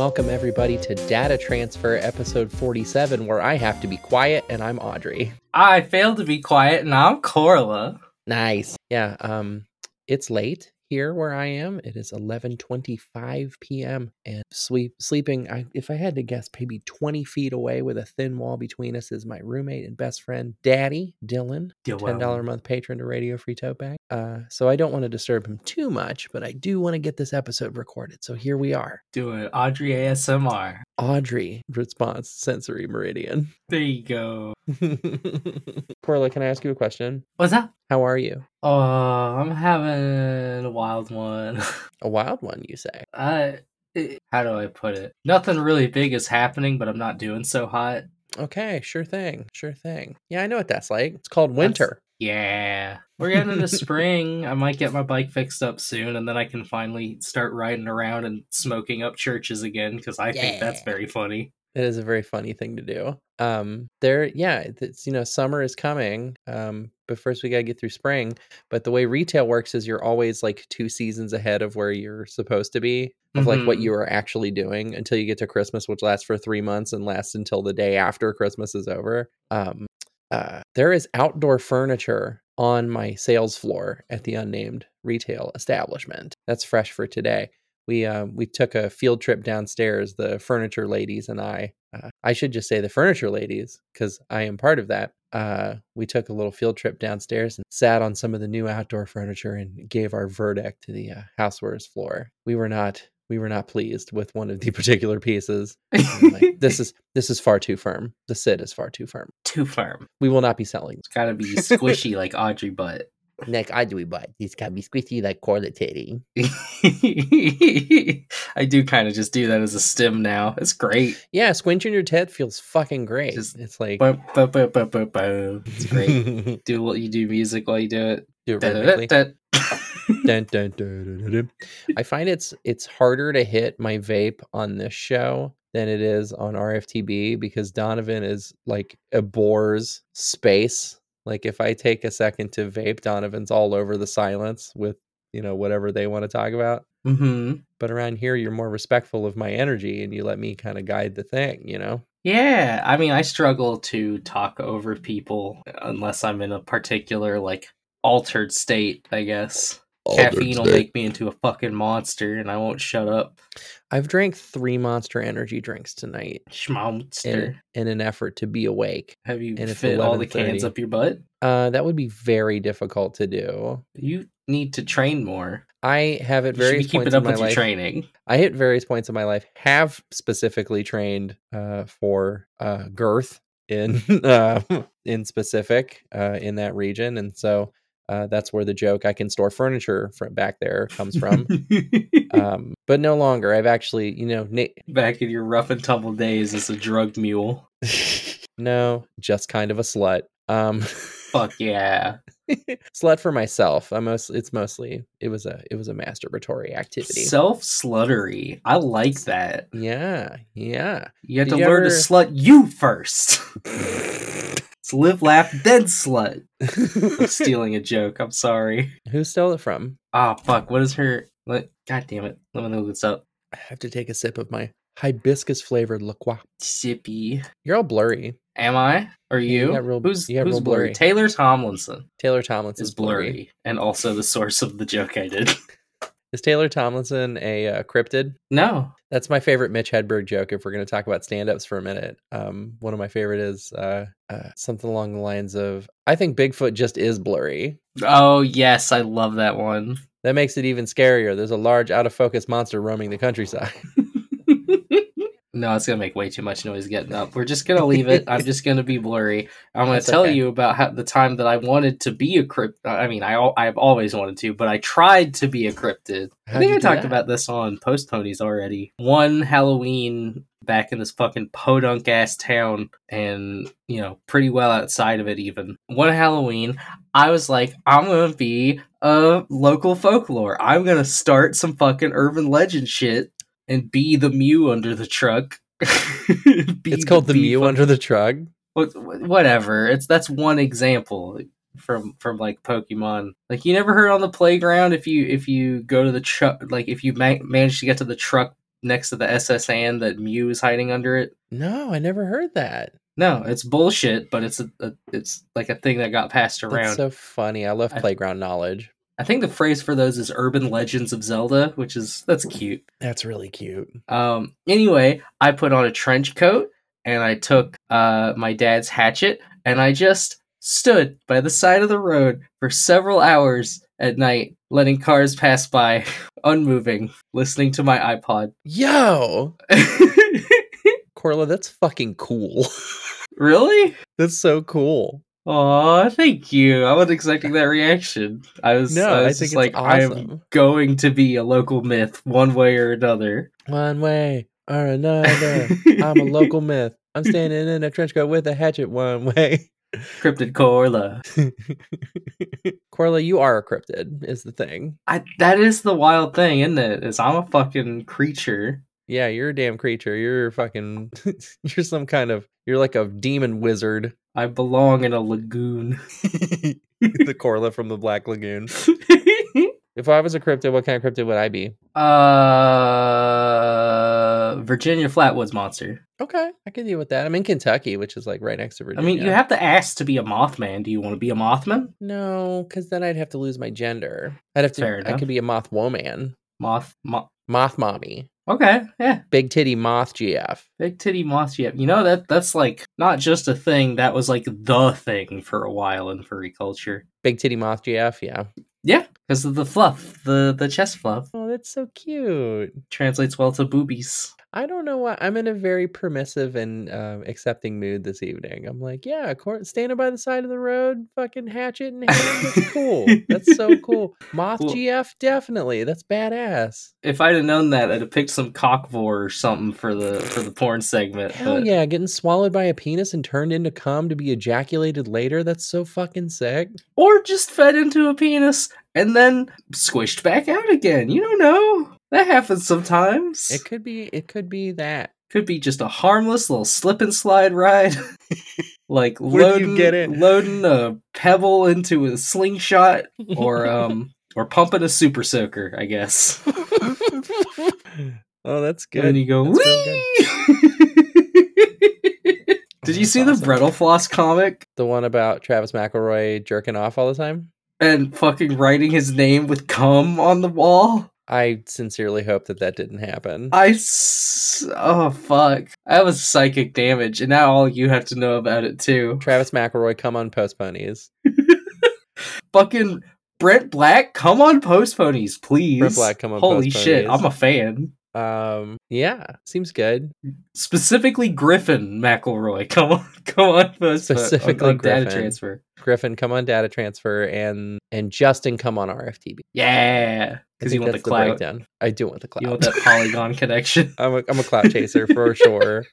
Welcome everybody to Data Transfer episode 47, where I have to be quiet and I'm Audrey. I failed to be quiet and I'm Korla. Nice. Yeah, um it's late here where I am. It is 11:25 p.m. and sleep sleeping. I, if I had to guess, maybe 20 feet away with a thin wall between us is my roommate and best friend, Daddy Dylan, ten dollar a month patron to Radio Free Tote Bag. Uh, so I don't want to disturb him too much, but I do want to get this episode recorded. So here we are. Do it, Audrey ASMR. Audrey response sensory meridian. There you go. Korla, can I ask you a question? What's that? How are you? Oh, I'm having a wild one. A wild one, you say? I. How do I put it? Nothing really big is happening, but I'm not doing so hot. Okay, sure thing, sure thing. Yeah, I know what that's like. It's called winter. Yeah. We're getting into spring. I might get my bike fixed up soon, and then I can finally start riding around and smoking up churches again because I think that's very funny. It is a very funny thing to do. Um, there, yeah, it's you know, summer is coming. Um, but first we gotta get through spring. But the way retail works is you're always like two seasons ahead of where you're supposed to be, of like what Mhm. you are actually doing until you get to Christmas, which lasts for three months and lasts until the day after Christmas is over. Um, uh, there is outdoor furniture on my sales floor at the unnamed retail establishment. That's fresh for today. We um, we took a field trip downstairs, the furniture ladies and I. Uh, I should just say the furniture ladies because I am part of that. Uh, we took a little field trip downstairs and sat on some of the new outdoor furniture and gave our verdict to the uh, housewares floor. We were not we were not pleased with one of the particular pieces. Like, this is this is far too firm. The sit is far too firm. too firm. We will not be selling. It's gotta be squishy like Audrey butt. Neck Audrey do but it's gotta be squishy like Corla titty. I do kind of just do that as a stim now. It's great. Yeah, squinching your tit feels fucking great. Just it's like Boom, boom, boom, boom, boom, boom. It's great. do what you do music while you do it. do it rhythmically. Dun, dun, dun. I find it's it's harder to hit my vape on this show than it is on RFTB because Donovan is like abhors space. Like if I take a second to vape, Donovan's all over the silence with you know whatever they want to talk about. hmm But around here, you're more respectful of my energy and you let me kind of guide the thing. You know. Yeah, I mean, I struggle to talk over people unless I'm in a particular like altered state. I guess caffeine will make me into a fucking monster, and I won't shut up. I've drank three Monster Energy drinks tonight in, Schmonster. in an effort to be awake. Have you and it's fit all the cans up your butt? Uh, that would be very difficult to do. You need to train more. I have at You should be various keeping points in my with your life. training. I hit various points in my life have specifically trained uh, for uh, girth in uh, in specific uh, in that region, and so uh, that's where the joke "I can store furniture from back there" comes from. um, but no longer. I've actually, you know, na- Back in your rough and tumble days as a drug mule. no, just kind of a slut. Um, Fuck yeah. slut for myself. I most it's mostly it was a it was a masturbatory activity. Self sluttery. I like that. yeah, yeah. You have Did to you learn ever- to slut you first. It's live, laugh, then slut. I'm stealing a joke. I'm sorry. Who stole it from? Ah, fuck. What is her? Let, God damn it. Let me look this up. I have to take a sip of my hibiscus flavored La Croix. Sippy. You're all blurry. Am I? Or Yeah, you you? real- who's you who's real blurry? blurry. Taylor Tomlinson Taylor Tomlinson is blurry, and also the source of the joke I did. Is Taylor Tomlinson a uh, cryptid? no. That's my favorite Mitch Hedberg joke. If we're going to talk about stand-ups for a minute, um, one of my favorite is uh, uh, something along the lines of, "I think Bigfoot just is blurry." Oh yes, I love that one. That makes it even scarier. There's a large, out of focus monster roaming the countryside. No, it's gonna make way too much noise getting up. We're just gonna leave it. I'm just gonna be blurry. I'm gonna That's tell okay. you about how the time that I wanted to be a crypt. Uh, I mean, I I've always wanted to, but I tried to be a cryptid. I How'd think I talked that? about this on Post Ponies already. One Halloween back in this fucking podunk ass town, and you know, pretty well outside of it. Even one Halloween, I was like, I'm gonna be a local folklore. I'm gonna start some fucking urban legend shit and be the Mew under the truck. It's called the be Mew under the truck. what- whatever. It's that's one example from from like Pokemon. Like you never heard on the playground if you if you go to the truck like if you ma- manage to get to the truck next to the SS Anne that Mew is hiding under it? No, I never heard that. No, it's bullshit, but it's a, a it's like a thing that got passed around. That's so funny. I love I- playground knowledge. I think the phrase for those is urban legends of Zelda, which is that's cute. That's really cute. Um anyway, I put on a trench coat and I took uh my dad's hatchet and I just stood by the side of the road for several hours at night, letting cars pass by, unmoving, listening to my iPod. Yo, Korla, that's fucking cool. really? that's so cool. Aw, thank you. I wasn't expecting that reaction. I was, No, I I think just like, awesome. going to be a local myth one way or another. One way or another. I'm a local myth. I'm standing in a trench coat with a hatchet one way. Cryptid Korla. Korla, you are a cryptid, is the thing. I, that is the wild thing, isn't it? Is I'm a fucking creature. Yeah, you're a damn creature. You're fucking. you're some kind of. You're like a demon wizard. I belong in a lagoon. the Korla from the Black Lagoon. If I was a cryptid, what kind of cryptid would I be? uh, Virginia Flatwoods monster. Okay, I can deal with that. I'm in Kentucky, which is like right next to Virginia. I mean, you have to ask to be a Mothman. Do you want to be a Mothman? no, because then I'd have to lose my gender. I'd have to. Fair I could be a moth woman, Moth, moth. moth mommy, Okay, yeah, big titty moth GF. big titty moth. GF. you know that that's like not just a thing. That was like the thing for a while in furry culture. Big titty moth GF. Yeah. Yeah, because of the fluff, the the chest fluff Oh, that's so cute. translates well to boobies. I don't know why. I'm in a very permissive and um, accepting mood this evening. I'm like, yeah, cor- standing by the side of the road, fucking hatchet in hand. That's cool. That's so cool. Moth Well- GF, definitely. That's badass. If I'd have known that, I'd have picked some cockvore or something for the for the porn segment. Hell but- yeah, getting swallowed by a penis and turned into cum to be ejaculated later. That's so fucking sick. or just fed into a penis and then squished back out again. You don't know. That happens sometimes. It could be. It could be that. could be just a harmless little slip and slide ride. like Where do you loading, loading a pebble into a slingshot or um or pumping a super soaker, I guess. oh, that's good. And then you go, That's! Did you see awesome. the Brettle Floss comic? The one about Travis McElroy jerking off all the time. And fucking writing his name with cum on the wall? I sincerely hope that that didn't happen. I s- oh fuck. That was psychic damage, and now all you have to know about it too. Travis McElroy, come on, post ponies. Fucking Brent Black, come on, post ponies, please. Brent Black, come on, Holy shit, I'm a fan. Um, yeah, seems good. Specifically, Griffin McElroy, come on, come on, post Specifically on, on data Griffin. transfer. Griffin, come on, data transfer, and and Justin, come on, RFTB. Yeah, because you want the that's the, breakdown. I do want the cloud You want that polygon connection. I'm a, I'm a clout chaser for sure.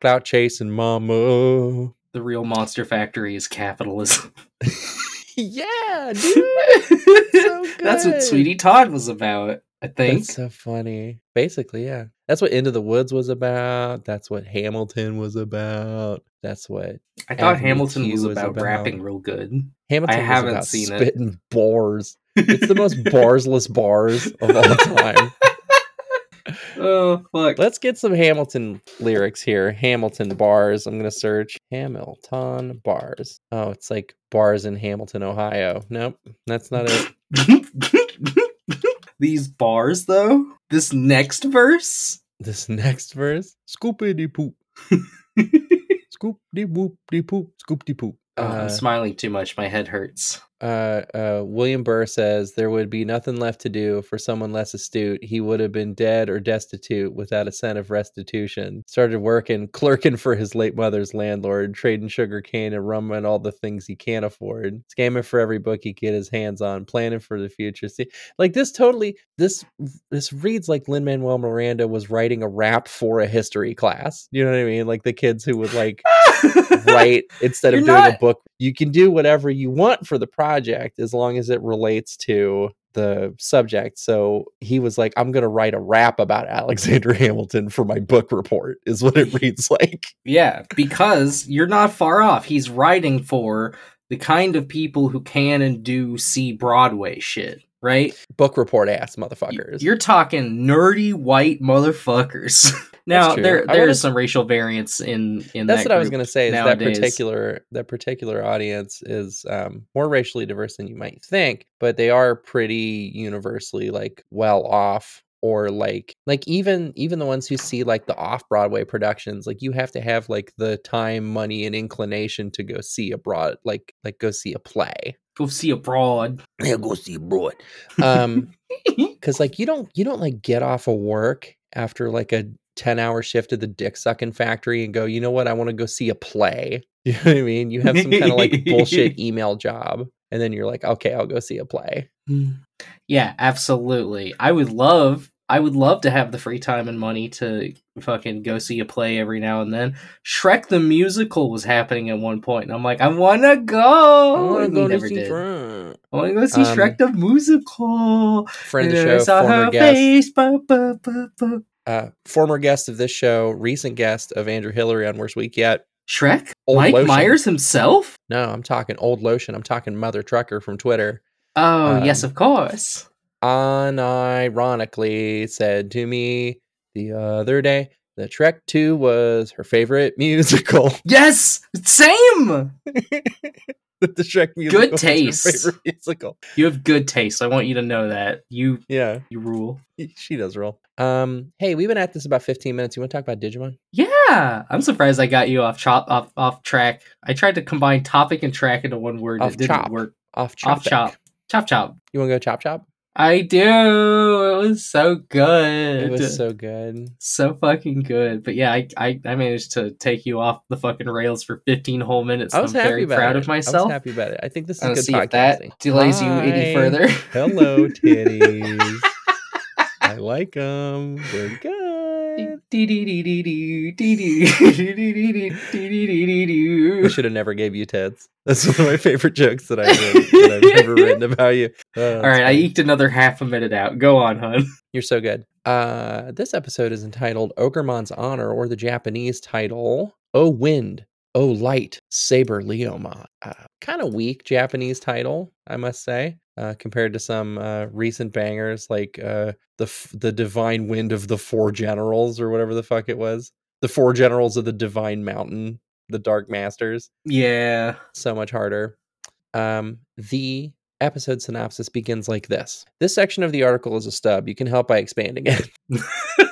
Clout chasing, mama. The real monster factory is capitalism. yeah, dude. so That's what. Sweeney Todd was about. I think. That's so funny. Basically, yeah. That's what Into the Woods was about. That's what Hamilton was about. That's what I thought Avenue Hamilton Q was about, about- rapping real good. Hamilton I was haven't about seen it. spitting bars. It's the most barsless bars of all time. Oh fuck! Let's get some Hamilton lyrics here. Hamilton bars. I'm gonna search Hamilton bars. Oh, it's like bars in Hamilton, Ohio. Nope, that's not it. These bars, though. This next verse. This next verse. Scoopity poop. Scoop de whoop de poop. Scoop de poop. Oh, Uh, I'm smiling too much. My head hurts. Uh, uh, William Burr says there would be nothing left to do for someone less astute. He would have been dead or destitute without a cent of restitution. Started working, clerking for his late mother's landlord, trading sugar cane and rum and all the things he can't afford, scamming for every book he get his hands on, planning for the future. See, like this totally this this reads like Lin Manuel Miranda was writing a rap for a history class. You know what I mean? Like the kids who would like write instead of You're doing a book. You can do whatever you want for the project as long as it relates to the subject. So he was like, I'm going to write a rap about Alexander Hamilton for my book report, is what it reads like. Yeah, because you're not far off. He's writing for the kind of people who can and do see Broadway shit. Right? Book report ass motherfuckers. You're talking nerdy white motherfuckers. now there there wanna- is some racial variance in in That's that what I was going to say. Is nowadays. that particular that particular audience is um, more racially diverse than you might think, but they are pretty universally like well off, or like like even even the ones who see like the off Broadway productions. Like you have to have like the time, money, and inclination to go see a broad like like go see a play. Go see abroad. Yeah, go see abroad. Um, because like you don't you don't like get off of work after like a 10 hour shift at the dick sucking factory and go you know what i want to go see a play you know what i mean you have some kind of like bullshit email job and then you're like okay i'll go see a play yeah, absolutely. I would love I would love to have the free time and money to fucking go see a play every now and then. Shrek the musical was happening at one point, and I'm like, I wanna go. i wanna go to see did. Trump. I wanna go see Um, Shrek the musical. friend of the I show saw former her guest face. Ba, ba, ba. uh former guest of this show recent guest of andrew hillary on worst week yet Shrek? Old Mike Lotion. Myers himself? no i'm talking old lotion i'm talking mother trucker from twitter Oh, Um, yes, of course. unironically said to me the other day that Shrek 2 was her favorite musical. Yes! Same! the Shrek musical Good taste. musical. You have good taste. I want you to know that. You Yeah, you rule. she does rule. Um, hey, we've been at this about 15 minutes. You want to talk about Digimon? Yeah, I'm surprised I got you off chop off off track. I tried to combine topic and track into one word. Off it didn't chop. work. Off chop. Off chop. Chop chop. You want to go chop chop? I do. It was so good. It was so good. so fucking good. But yeah, I, I I managed to take you off the fucking rails for 15 whole minutes. I was I'm happy very about proud it. of myself. I was happy about it. I think this is gonna good see podcasting. if that delays you any further. Hello, titties. I like them. They're good. I should have never gave you tits. That's one of my favorite jokes that that I've ever written about you. Oh, All right, I that's eked another half a minute out. Go on, hun. You're so good. Uh, this episode is entitled Ogremon's Honor, or the Japanese title, Oh Wind, Oh Light, Saber Leomon. Uh, kind of weak Japanese title, I must say, uh, compared to some uh, recent bangers like uh, the f- the Divine Wind of the Four Generals, or whatever the fuck it was. The Four Generals of the Divine Mountain, the Dark Masters. Yeah. So much harder. Um, the episode synopsis begins like this. This section of the article is a stub. You can help by expanding it.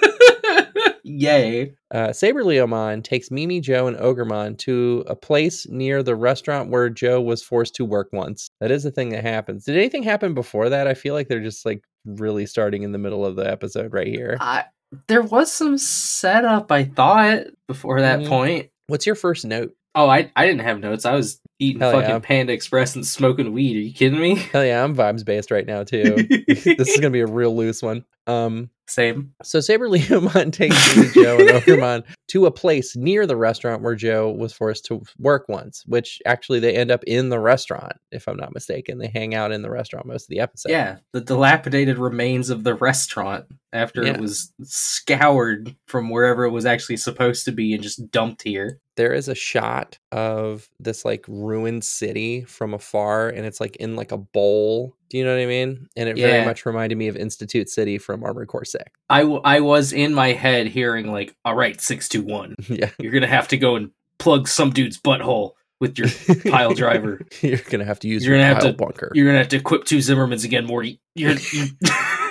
Yay. Uh, Saber Leomon takes Mimi, Joe, and Ogremon to a place near the restaurant where Joe was forced to work once. That is the thing that happens. Did anything happen before that? I feel like they're just like really starting in the middle of the episode right here. I, there was some setup, I thought, before that Mhm. point. What's your first note? Oh, I, I didn't have notes. I was eating Hell fucking yeah. Panda Express and smoking weed. Are you kidding me? Hell yeah, I'm vibes based right now too. this is gonna be a real loose one. Um, Same. So Saber Leomon takes Joe, and Ogremon to a place near the restaurant where Joe was forced to work once, which actually they end up in the restaurant, if I'm not mistaken. They hang out in the restaurant most of the episode. Yeah, the dilapidated remains of the restaurant after Yeah. it was scoured from wherever it was actually supposed to be and just dumped here. There is a shot of this like ruined city from afar, and it's like in like a bowl. Do you know what I mean? And it very much reminded me of Institute City from Armored Core 6. I, w- I was in my head hearing like, all right, 621, yeah. you're going to have to go and plug some dude's butthole with your pile driver. You're gonna have to use You're your gonna have to- bunker. You're going to have to equip two Zimmermans again, Morty. You're, you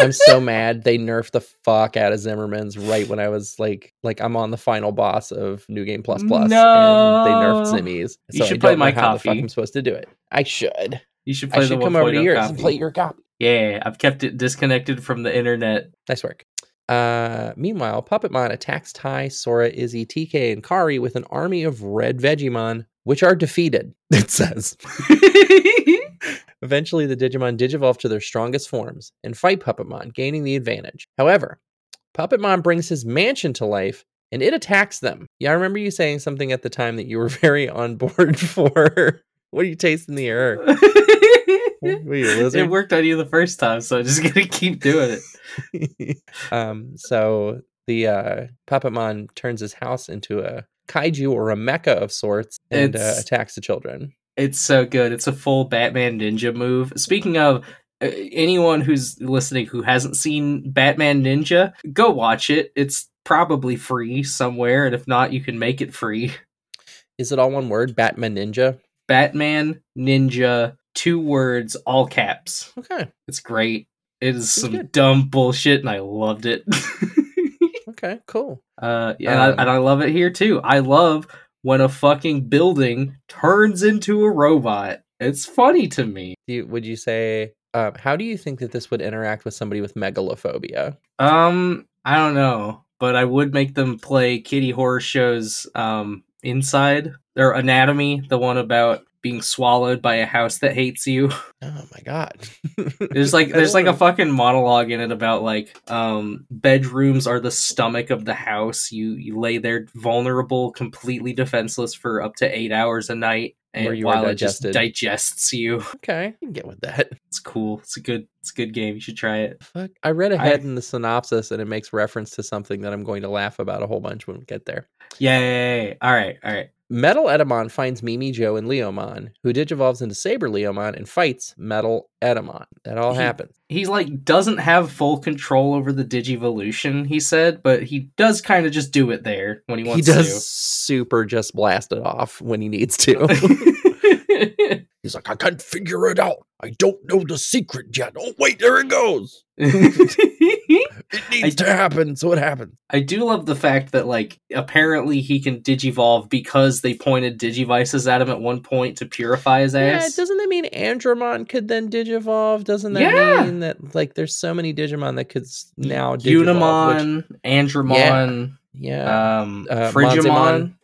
I'm so mad they nerfed the fuck out of Zimmerman's right when I was like like I'm on the final boss of New Game Plus Plus and they nerfed No. Zimmies. You should I play my how the fuck copy. I'm supposed to do it. I should. You should I play should the come over to yours copy. and play your copy. Yeah, I've kept it disconnected from the internet. Nice work. Uh, meanwhile, Puppetmon attacks Tai, Sora, Izzy, TK, and Kari with an army of red Vegiemon, which are defeated, it says. Eventually, the Digimon digivolve to their strongest forms and fight Puppetmon, gaining the advantage. However, Puppetmon brings his mansion to life and it attacks them. Yeah, I remember you saying something at the time that you were very on board for. what are you tasting the air? What are you, it worked on you the first time, so I'm just gonna keep doing it. um, so the uh, Puppetmon turns his house into a kaiju or a mecha of sorts and uh, attacks the children. It's so good. It's a full Batman ninja move. Speaking of, uh, anyone who's listening who hasn't seen Batman Ninja, go watch it. It's probably free somewhere, and if not, you can make it free. Is it all one word? Batman Ninja. Batman Ninja, two words, all caps. Okay. It's great. It is Seems some good. dumb bullshit, and I loved it. Okay. Cool. uh, yeah, and, I, Um, and I love it here too. I love when a fucking building turns into a robot. It's funny to me. You, would you say? Um, how do you think that this would interact with somebody with megalophobia? Um, I don't know, but I would make them play Kitty Horror Show's um Inside their Anatomy, the one about being swallowed by a house that hates you. Oh my god. There's like there's like a fucking monologue in it about like um bedrooms are the stomach of the house. You you lay there vulnerable, completely defenseless for up to eight hours a night, and you while it just digests you. Okay, I can get with that. It's cool. It's a good it's a good game. You should try it. Fuck. I read I- ahead in the synopsis and it makes reference to something that I'm going to laugh about a whole bunch when we get there. Yay! All right, all right. Metal Etemon finds Mimi Joe and Leomon, who digivolves into Saber Leomon and fights Metal Etemon. That all He- happens. He's like doesn't have full control over the Digivolution, he said, but he does kind of just do it there when he wants to. He does super just blast it off when he needs to. to. He's like, I can't figure it out. I don't know the secret yet. Oh, wait, there it goes. It needs to happen, so it happens. I do love the fact that like apparently he can digivolve because they pointed digivices at him at one point to purify his ass. Yeah, doesn't that mean Andromon could then digivolve? Doesn't that Yeah. mean that like there's so many Digimon that could now digivolve? which- Andromon, yeah, um, Uh, Frigimon,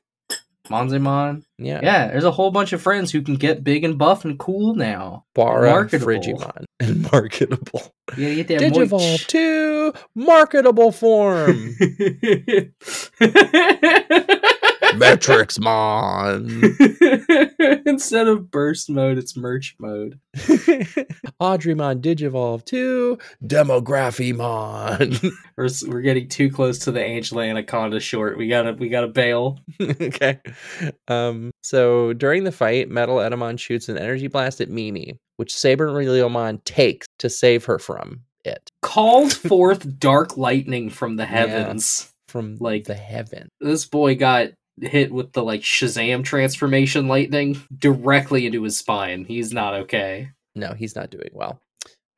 Monzaemon. yeah, Yeah, there's a whole bunch of friends who can get big and buff and cool now. Bara, marketable. Frigimon, and marketable. Yeah, you get that Digivolve to marketable form. Metrixmon. Instead of burst mode, it's merch mode. Audremon Digivolve to Demographymon. We're, we're getting too close to the Angela Anaconda short. We gotta we gotta bail. okay. Um, so during the fight, Metal Etemon shoots an energy blast at Mimi, which Saber Leomon takes to save her from it. Calls forth dark lightning from the heavens. From Like- the heaven. This boy got hit with the like Shazam transformation lightning directly into his spine. He's not okay. No, he's not doing well.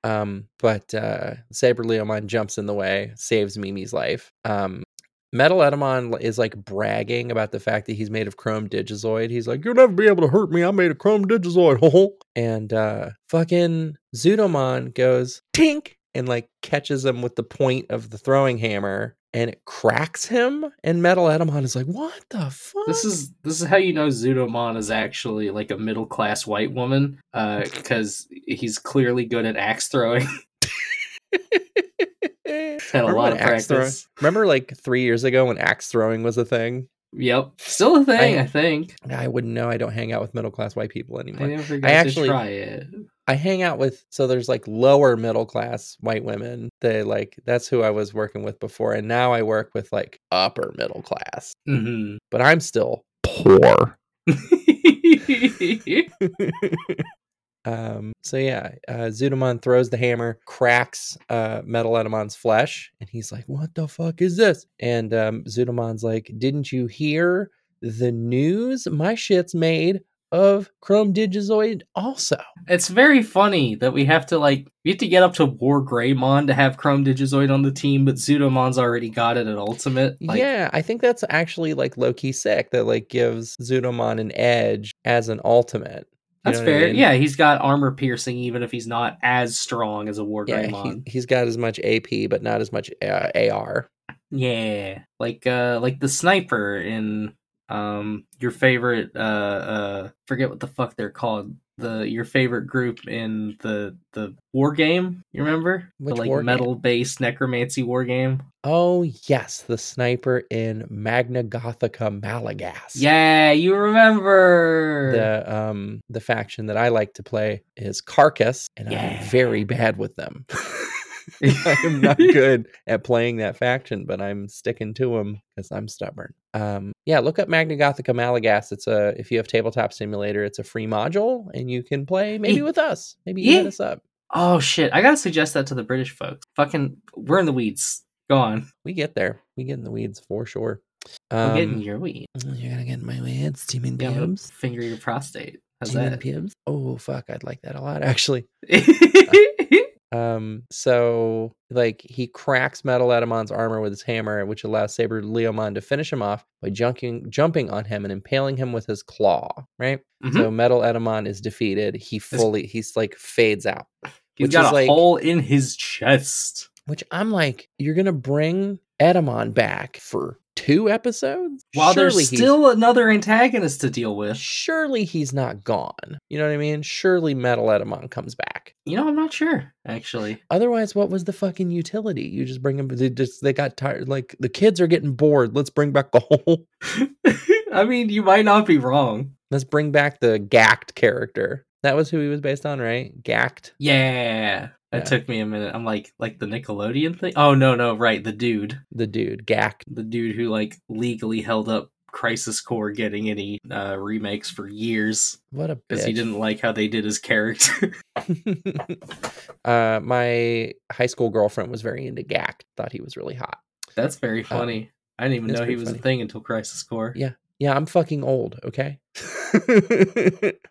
Um, but uh Saber Leomon jumps in the way, saves Mimi's life. Um Metal Etemon is like bragging about the fact that he's made of chrome digizoid. He's like, You'll never be able to hurt me. I'm made of chrome digizoid. ho ho." and uh fucking Zudomon goes tink and like catches him with the point of the throwing hammer and it cracks him. And Metal Etemon is like, What the fuck? This is this is how you know Zudomon is actually like a middle class white woman, uh because he's clearly good at axe throwing. Had a lot of practice. Remember like three years ago when axe throwing was a thing? Yep, still a thing. I- I, think. I wouldn't know. I don't hang out with middle class white people anymore. I got actually- to try it. I hang out with so there's like lower middle class white women. They like that's who I was working with before, and now I work with like upper middle class. hmm But I'm still poor. um. So yeah, uh, Zudomon throws the hammer, cracks uh, Metal Etemon's flesh, and he's like, "What the fuck is this?" And um, Zudomon's like, "Didn't you hear the news? My shit's made." Of Chrome Digizoid, also. it's very funny that we have to like we have to get up to War Greymon to have Chrome Digizoid on the team, but Zudomon's already got it at Ultimate. Like, yeah, I think that's actually like low key sick. That like gives Zudomon an edge as an ultimate. You that's what I fair. mean? Yeah, he's got armor piercing even if he's not as strong as a War yeah. Greymon. He, he's got as much AP, but not as much uh, AR. Yeah, like uh like the sniper in um your favorite uh uh forget what the fuck they're called. The your favorite group in the the war game, you remember? Which the like metal based necromancy war game. Oh yes, the sniper in Magna Gothica Malagast. Yeah, you remember. The um the faction that I like to play is Carcass, and Yeah. I'm very bad with them. I am not good at playing that faction, but I'm sticking to them because I'm stubborn. Um, yeah, look up Magna Gothica Malagast. It's a if you have tabletop simulator, it's a free module, and you can play maybe Yeah. with us. Maybe you hit us up. Oh shit! I gotta suggest that to the British folks. Fucking, we're in the weeds. Go on. We get there. We get in the weeds for sure. I'm Um, getting your weed. You're gonna get in my weeds. Mean Yeah, pubes? finger your prostate. How's mean that? pubes? Oh fuck, I'd like that a lot actually. Um, so like he cracks Metal Etemon's armor with his hammer, which allows Saber Leomon to finish him off by jumping jumping on him and impaling him with his claw. Right. Mhm. So Metal Etemon is defeated. He fully he's like fades out. He's got a like- hole in his chest. Which I'm like, you're gonna bring Etemon back for two episodes? While Surely there's still another antagonist to deal with. surely he's not gone. You know what I mean? Surely Metal Etemon comes back. You know, I'm not sure actually. Otherwise, what was the fucking utility? You just bring them. They just they got tired. Like the kids are getting bored. Let's bring back the whole. I mean, you might not be wrong. Let's bring back the Gackt character. That was who he was based on, right? Gackt. Yeah. That Yeah. took me a minute. I'm like, like the Nickelodeon thing. Oh no, no, right, the dude, The dude, Gackt. the dude who like legally held up Crisis Core getting any uh, remakes for years What a because he didn't like how they did his character. uh, my high school girlfriend was very into Gackt. Thought he was really hot. That's very funny. I didn't even know he was funny. a thing until Crisis Core. Yeah. Yeah, I'm fucking old. Okay.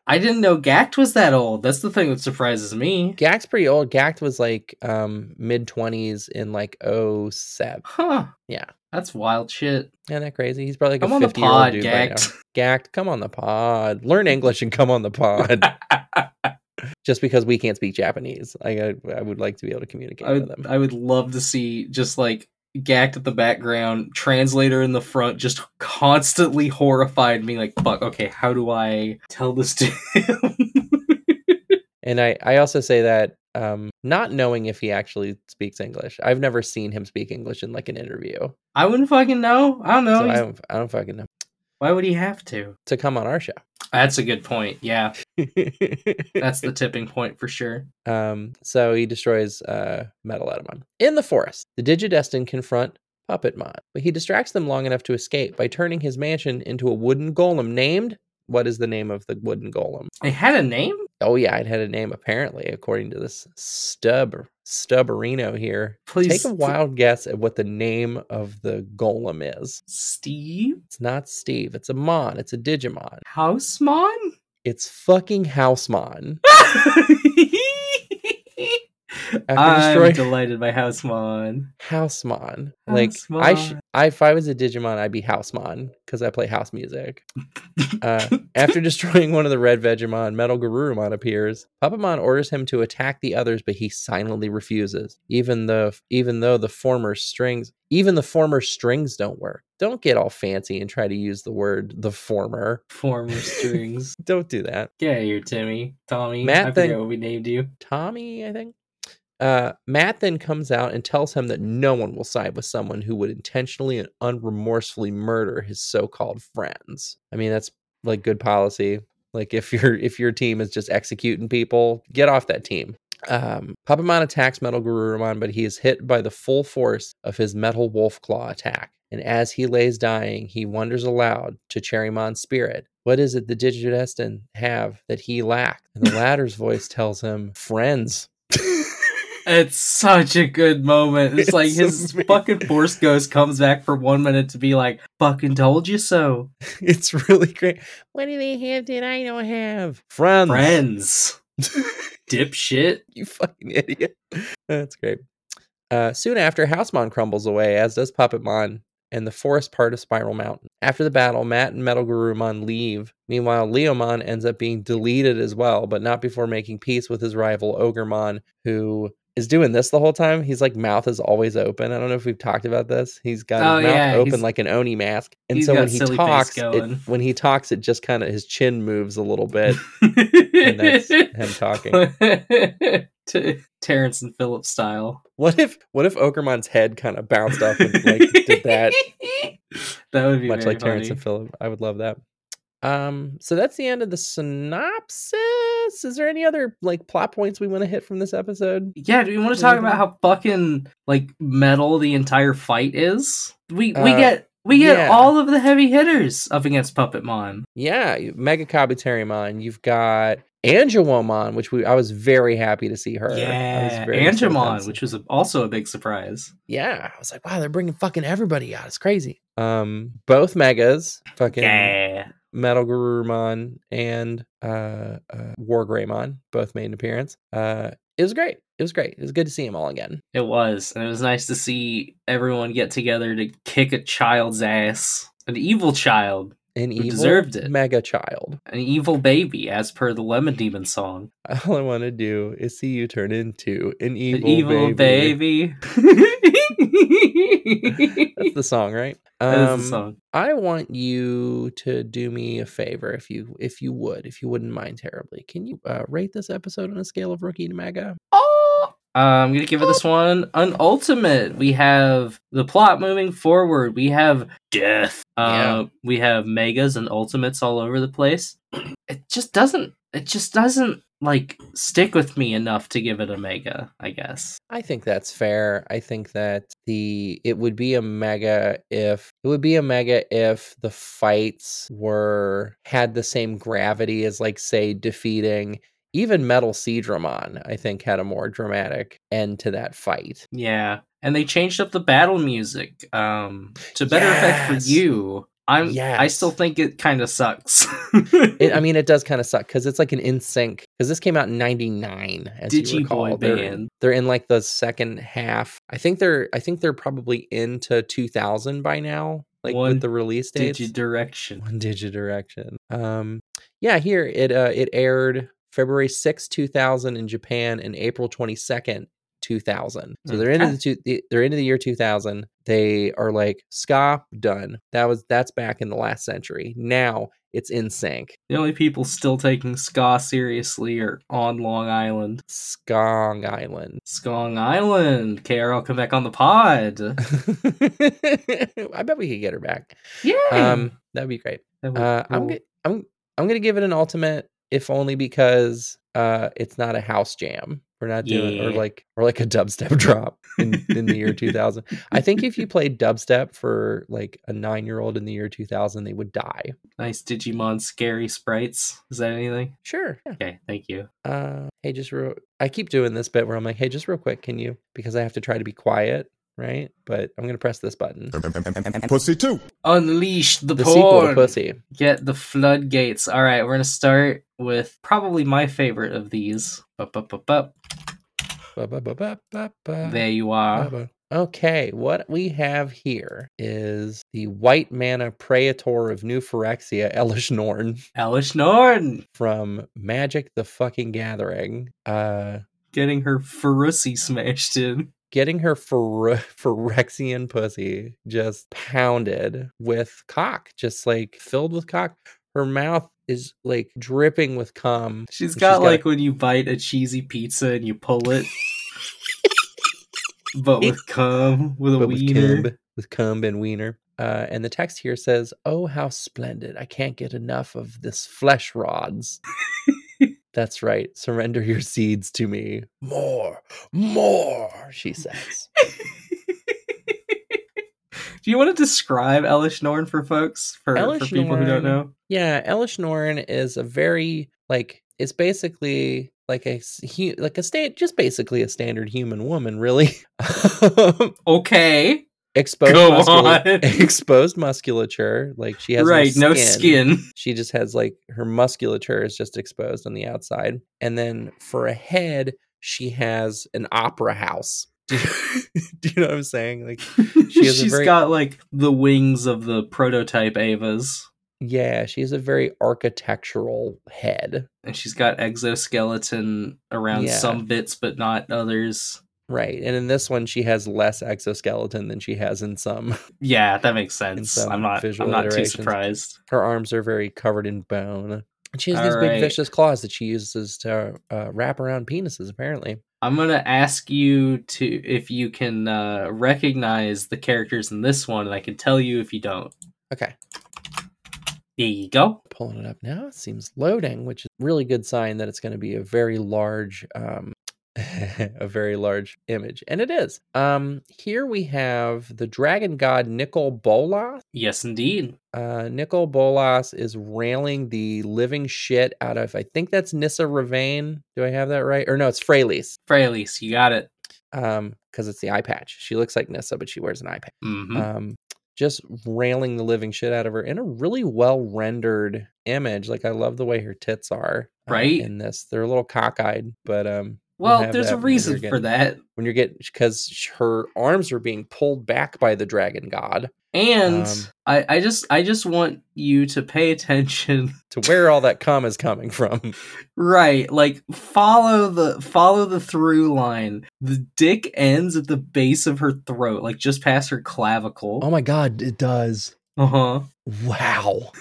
I didn't know Gackt was that old. That's the thing that surprises me. Gackt's pretty old. Gackt was like um mid twenties in like 07. Huh. Yeah. That's wild shit. Isn't that crazy? He's probably like Come a on the 50 year old dude right now. Gackt. Gackt, come on the pod. Learn English and come on the pod. Just because we can't speak Japanese, I I, I would like to be able to communicate I with them. I would love to see just like Gackt at the background, translator in the front, just constantly horrified, being like, "Fuck, okay, how do I tell this to him?" And I I also say that um not knowing if he actually speaks English. I've never seen him speak English in like an interview. I wouldn't fucking know. I don't know. so I don't I don't fucking know. Why would he have to? To come on our show. That's a good point. Yeah, that's the tipping point for sure. Um, so he destroys uh, Metal Etemon. In the forest, the DigiDestined confront Puppetmon, but he distracts them long enough to escape by turning his mansion into a wooden golem named. What is the name of the wooden golem? It had a name. Oh yeah, it had a name apparently, according to this stub stubberino here. Please, Take a wild guess at what the name of the golem is. Steve It's not Steve. It's a Mon. It's a Digimon. Housemon. It's fucking Housemon. After I'm delighted by Housemon. Housemon. Like I sh- I if I was a Digimon, I'd be Housemon because I play house music. Uh, after destroying one of the red Vegiemon, Metal Garurumon appears. Puppetmon orders him to attack the others, but he silently refuses. Even though even though the former strings even the former strings don't work. Don't get all fancy and try to use the word the former. Former strings. Don't do that. Get out of here, Timmy. Tommy. Matt I forget then- what we named you. Tommy, I think. Uh, Matt then comes out and tells him that no one will side with someone who would intentionally and unremorsefully murder his so-called friends. I mean, that's like good policy. Like if your if your team is just executing people, get off that team. Um, Puppetmon attacks Metal Garurumon, but he is hit by the full force of his Metal Wolf Claw attack. And as he lays dying, he wonders aloud to Cherrymon's spirit, what is it the DigiDestined have that he lacked? And the latter's voice tells him, friends. It's such a good moment. It's, It's like his amazing. fucking force ghost comes back for one minute to be like, fucking told you so. it's really great. What do they have that I don't have? Friends. Friends. Dipshit. you fucking idiot. That's great. Uh, soon after, Housemon crumbles away, as does Puppetmon and the forest part of Spiral Mountain. After the battle, Matt and Metal Garurumon leave. Meanwhile, Leomon ends up being deleted as well, but not before making peace with his rival Ogremon, who is doing this the whole time. He's like mouth is always open. I don't know if we've talked about this. He's got Oh, his mouth yeah, open like an Oni mask, and so when he talks, it, when he talks, it just kind of his chin moves a little bit, and that's him talking. T- Terrence and Phillip style. What if what if Ogremon's head kind of bounced off and like did that that would be much like Terrence and Phillip? I would love that. Um, so that's the end of the synopsis. Is there any other like plot points we want to hit from this episode? Yeah, do we want to talk about how fucking like metal the entire fight is? We we Uh, get we get yeah. all of the heavy hitters up against Puppetmon. Yeah, you- Mega Kabuterimon. You've got Angewomon, which we I was very happy to see her. Yeah, very stoked on Angemon, seeing- which was a, also a big surprise. yeah, I was like, wow, they're bringing fucking everybody out. It's crazy. Um, both megas, fucking Yeah, Metal Garurumon and uh, uh War Greymon both made an appearance. Uh, it was great. It was great. It was good to see them all again. it was, and it was nice to see everyone get together to kick a child's ass, an evil child, An evil deserved it. mega child. an evil baby, as per the Lemon Demon song. All I want to do is see you turn into an evil, an evil baby. baby. That's the song, right? That is Um, the song. I want you to do me a favor, if you if you would, if you wouldn't mind terribly. Can you uh, rate this episode on a scale of rookie to mega? Oh, uh, I'm gonna give it this one an ultimate. We have the plot moving forward. We have death. Uh, we have megas and ultimates all over the place. It just doesn't. It just doesn't like stick with me enough to give it a mega. I guess. I think that's fair. I think that the it would be a mega if it would be a mega if the fights were had the same gravity as like say defeating even Metal Seedramon, I think had a more dramatic end to that fight. Yeah, and they changed up the battle music um, to better effect for you. I'm. I still think it kind of sucks. It, I mean, it does kind of suck because it's like an in sync. Because this came out in '99, as you recall. Boy they're, band. they're in like the second half. I think they're. I think they're probably into 2000 by now. Like One with the release dates. Digi direction. One digit direction. Um, yeah, here it uh it aired February sixth, two thousand in Japan, and April twenty second, two thousand. So they're into the two. They're into the year two thousand. They are like ska done. That was that's back in the last century. Now it's in sync. The only people still taking ska seriously are on Long Island. Skong Island. Skong Island. KRL come back on the pod. I bet we could get her back. Yeah. Um, that'd be great. That would Uh, I'm cool. go- I'm I'm gonna give it an ultimate, if only because uh, it's not a house jam. We're not doing or like or like a dubstep drop in, in the year 2000. I think if you played dubstep for like a nine year old in the year 2000, they would die. nice Digimon scary sprites. Is that anything? Sure. Yeah. Okay, thank you. Uh, hey, just real. I keep doing this bit where I'm like, hey, just real quick, can you? Because I have to try to be quiet, right? But I'm gonna press this button. Pussy too. Unleash the, The sequel to porn. Pussy. Get the floodgates. All right, we're gonna start with probably my favorite of these. Bup, bup, bup, bup. Ba-ba-ba-ba-ba-ba. There you are. Okay, what we have here is the white mana Praetor of New Phyrexia, Elesh Norn Elesh Norn from Magic the fucking Gathering. Uh getting her Ferusi smashed in. getting her Phyre- Phyrexian pussy just pounded with cock, just like filled with cock. Her mouth is like dripping with cum. She's got like when you bite a cheesy pizza and you pull it, but with cum, with a but with wiener. cum, with cum and wiener. Uh, and the text here says, "Oh, how splendid! I can't get enough of this flesh rods." That's right. Surrender your seeds to me. More, more. She says. Do you want to describe Elesh Norn for folks, for, for people who don't know? Yeah, Elesh Norn is a very like it's basically like a like a state just basically a standard human woman, really. Okay, exposed muscula- exposed musculature, like she has right, no skin. She just has like her musculature is just exposed on the outside, and then for a head, she has an opera house. Do you, do you know what I'm saying? Like, She has a very- got like the wings of the prototype Avas, yeah, she has a very architectural head. and she's got exoskeleton around Yeah. some bits, but not others. Right. And in this one, she has less exoskeleton than she has in some. Yeah, that makes sense. I'm not. visual I'm not too surprised. Her arms are very covered in bone. And she has these Alright. big vicious claws that she uses to uh, wrap around penises, apparently. I'm gonna ask you to if you can uh, recognize the characters in this one, and I can tell you if you don't. Okay. There you go. Pulling it up now. It seems loading, which is a really good sign that it's going to be a very large um, a very large image, and it is. Um, here we have the dragon god Nicol Bolas. Yes, indeed. Uh, Nicol Bolas is railing the living shit out of. I think that's Nissa Revane. Do I have that right? Or no, it's Freyalise. Freyalise, you got it. Um, because it's the eye patch. She looks like Nissa, but she wears an eye patch. hmm Um, just railing the living shit out of her in a really well rendered image. Like I love the way her tits are. uh, Right. in this, they're a little cockeyed, but um, we'll there's a reason for that. when you're getting because her arms are being pulled back by the dragon god And Um, I, I just I just want you to pay attention. to where all that cum is coming from. right, like follow the follow the through line. The dick ends at the base of her throat, like just past her clavicle. Oh my god, it does. Uh-huh. Wow.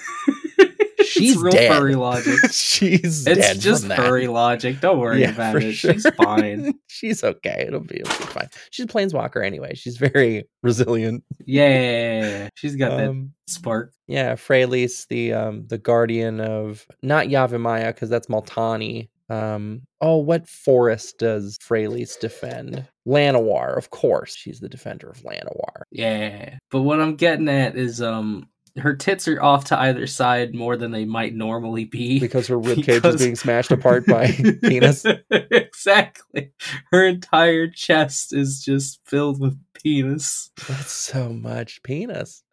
She's real dead. furry logic. She's It's just that. furry logic. Don't worry Yeah, about it. sure. She's fine. She's okay. It'll be, it'll be fine. She's a planeswalker anyway. She's very resilient. Yeah, she's got that Um, spark. yeah, Freyalise, the um the guardian of not Yavimaya, because that's Multani. Um oh, what forest does Freyalise defend? Llanowar, of course. She's the defender of Llanowar. Yeah, but what I'm getting at is um her tits are off to either side more than they might normally be. Because her ribcage Because- is being smashed apart by penis. exactly. Her entire chest is just filled with penis. That's so much penis.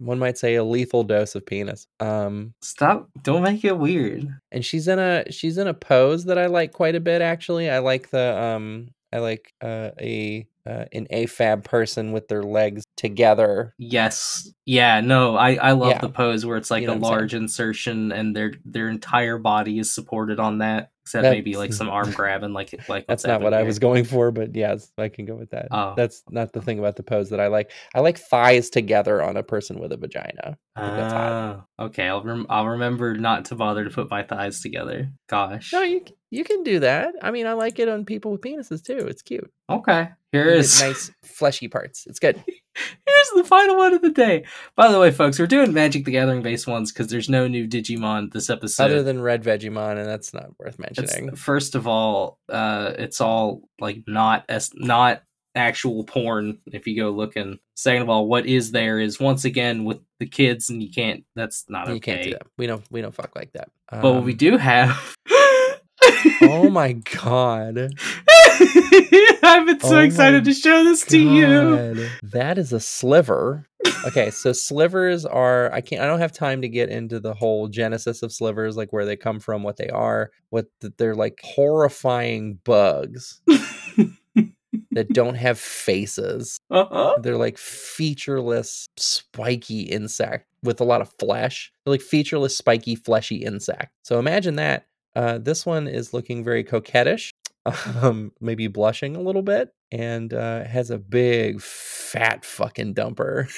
One might say a lethal dose of penis. Um, Stop! Don't make it weird. and she's in a she's in a pose that I like quite a bit. Actually, I like the um, I like uh, a uh, an AFAB person with their legs together. Yes. Yeah. No. I I love Yeah. the pose where it's like You know a large insertion and their their entire body is supported on that, except maybe like some arm grabbing, like like That's not what happening I was going for, but yes, I can go with that. Oh. That's not the thing about the pose that I like. I like thighs together on a person with a vagina. I think that's hot. Ah, okay, I'll rem- I'll remember not to bother to put my thighs together. Gosh. No, you you can do that. I mean, I like it on people with penises too. It's cute. okay, here is nice fleshy parts. It's good. here's the final one of the day. By the way, folks, we're doing Magic the Gathering based ones because there's no new Digimon this episode. Other than Red Vegiemon, and that's not worth It's- mentioning. first of all, uh, it's all like not as not actual porn. If you go looking. Second of all, what is there is once again with the kids, and you can't. That's not okay. You can't do that. We don't we don't fuck like that. But what we Um, do have. Oh my god. I've been so Oh excited to show this to you. That is a sliver. Okay, so slivers are I can't I don't have time to get into the whole genesis of slivers, like where they come from, what they are, what th- they're like horrifying bugs that don't have faces. Uh-huh. They're like featureless, spiky insect with a lot of flesh. They're like featureless, spiky, fleshy insect. So imagine that. Uh, this one is looking very coquettish, um, maybe blushing a little bit, and uh, has a big, fat fucking dumper.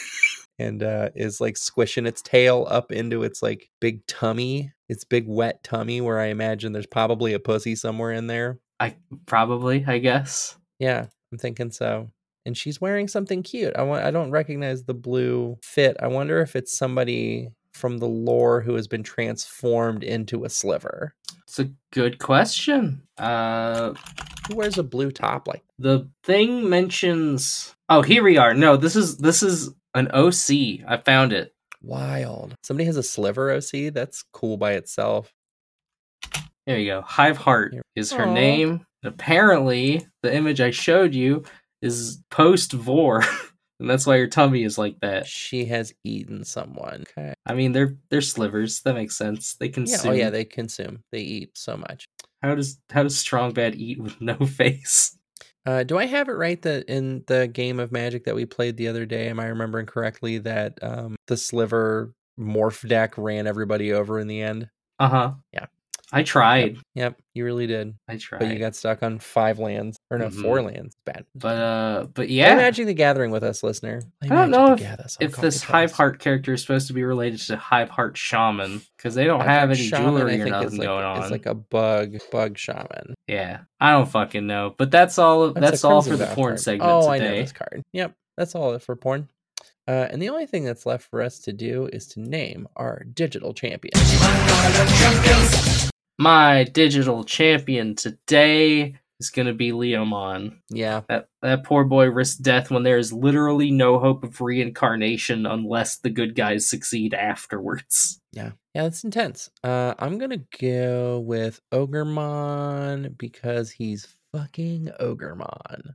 And uh, is like squishing its tail up into its like big tummy, its big wet tummy, where I imagine there's probably a pussy somewhere in there. I probably, I guess. Yeah, I'm thinking so. And she's wearing something cute. I want I don't recognize the blue fit. I wonder if it's somebody from the lore who has been transformed into a sliver. It's a good question. Uh Who wears a blue top like the thing mentions Oh, here we are. No, this is this is an OC. I found it. wild? Somebody has a sliver OC? That's cool by itself. There you go. Hive Heart Here. is her Aw. name. Apparently, the image I showed you is post vor, and that's why her tummy is like that. She has eaten someone. Okay. I mean, they're they're slivers. That makes sense. They Yeah, consume. oh yeah, they consume. They eat so much. How does how does Strong Bad eat with no face? Uh, do I have it right that in the game of Magic that we played the other day, am I remembering correctly that um, the sliver morph deck ran everybody over in the end? Uh huh. Yeah. I tried. Yep, you really did. I tried. But you got stuck on five lands, or no, Mhm. four lands. Bad. but uh, but Play yeah. Magic the Gathering with us, listener. Play I don't Magic know if- if this Hive. Heart character is supposed to be related to Hive Heart Shaman because they don't Hive have Heart any Shaman, jewelry or nothing like, going on. It's like a bug, bug shaman. yeah, I don't fucking know. But that's all. That's, a all for the porn card. segment Oh, I today. know this card. Yep, that's all for porn. Uh, and the only thing that's left for us to do is to name our digital champion. My digital champion today is gonna be Leomon. Yeah. That that poor boy risked death when there is literally no hope of reincarnation unless the good guys succeed afterwards. Yeah. Yeah, that's intense. Uh I'm gonna go with Ogremon because he's fucking Ogremon.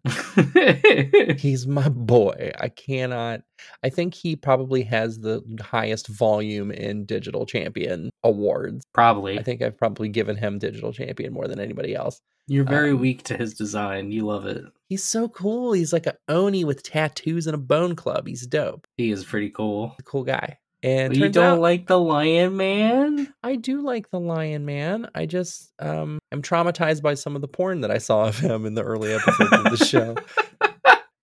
He's my boy. I cannot. I think he probably has the highest volume in digital champion awards. Probably. I think I've probably given him digital champion more than anybody else. You're very um, weak to his design. You love it. He's so cool. He's like a Oni with tattoos and a bone club. He's dope. He is pretty cool. Cool guy. And you don't out, like the Lion Man? I do like the Lion Man. I just um am traumatized by some of the porn that I saw of him in the early episodes of the show.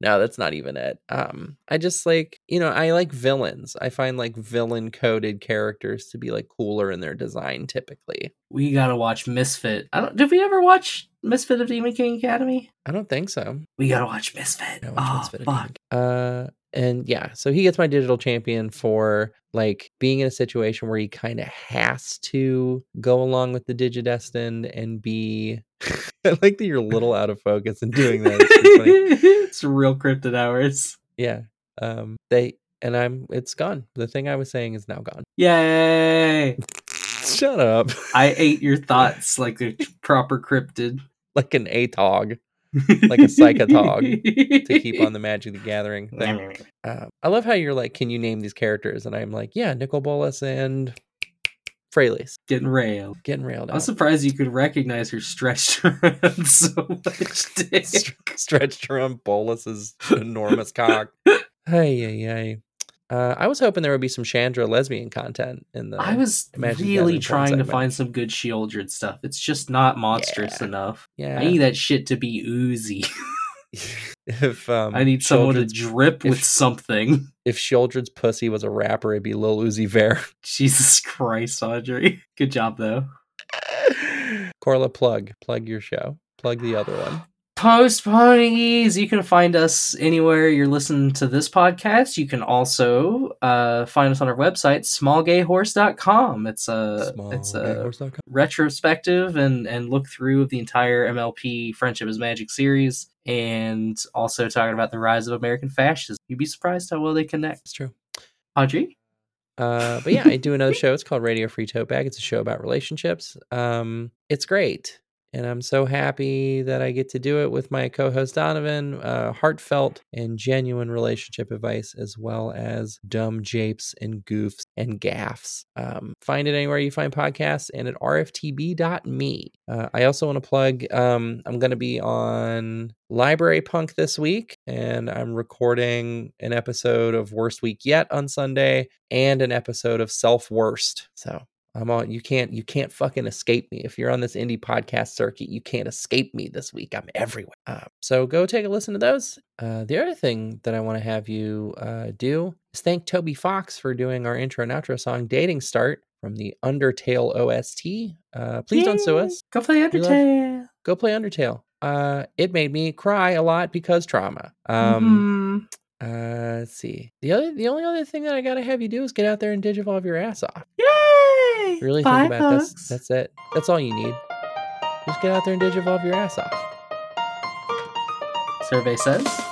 No, that's not even it. Um, I just like you know I like villains. I find like villain coded characters to be like cooler in their design typically. We gotta watch Misfit. I don't. Did we ever watch Misfit of Demon King Academy? I don't think so. We gotta watch Misfit. No, which oh one's Fit fuck! Uh, and yeah, so he gets my digital champion for like being in a situation where he kind of has to go along with the Digidestined and be. I like that you're a little out of focus and doing that. It's it's real cryptid hours. Yeah. Um. They and I'm. It's gone. The thing I was saying is now gone. Yay! Shut up. I ate your thoughts like a proper cryptid. like an ATOG Like a Psychatog to keep on the Magic the Gathering thing. Um, I love how you're like, can you name these characters? And I'm like, yeah, Nicol Bolas and Freyalise. Getting railed. Getting railed I'm surprised you could recognize her stretched around so much dick. Stretched around Bolas's enormous cock. Hey, hey, hey. Uh, I was hoping there would be some Chandra lesbian content in the. I was really trying to find some good Shieldred stuff. It's just not monstrous Yeah. enough. yeah. I need that shit to be oozy. if um, I need someone to drip with if- something. if Shieldred's pussy was a rapper, it'd be Lil Uzi Vert. Jesus Christ, Audrey. Good job though. Korla, plug, plug your show, plug the other one. Post ponies. You can find us anywhere you're listening to this podcast. You can also uh, find us on our website, smallgayhorse.com. It's a it's a retrospective and and look through the entire MLP Friendship is Magic series and also talking about the rise of American fascism. You'd be surprised how well they connect. It's true. Audrey? Uh, but yeah, I do another show. It's called Radio Free Tote Bag. It's a show about relationships. Um, it's great. And I'm so happy that I get to do it with my co host Donovan. Uh, heartfelt and genuine relationship advice, as well as dumb japes and goofs and gaffs. Um, find it anywhere you find podcasts and at rftb.me. Uh, I also want to plug um, I'm going to be on Library Punk this week, and I'm recording an episode of Worst Week Yet on Sunday and an episode of Self Worst. So I'm on. You can't. You can't fucking escape me. If you're on this indie podcast circuit, you can't escape me this week. I'm everywhere. Uh, so go take a listen to those. Uh, the other thing that I want to have you uh, do is thank Toby Fox for doing our intro and outro song "Dating Start" from the Undertale OST. Uh, please don't sue us. Go play love- Undertale. Go play Undertale. Uh, it made me cry a lot because trauma. Um, Mhm. uh, let's see. The other, the only other thing that I gotta have you do is get out there and digivolve your ass off. Yay! Really Bye, think about it. folks. That's that's it. That's all you need. Just get out there and digivolve your ass off. Survey says.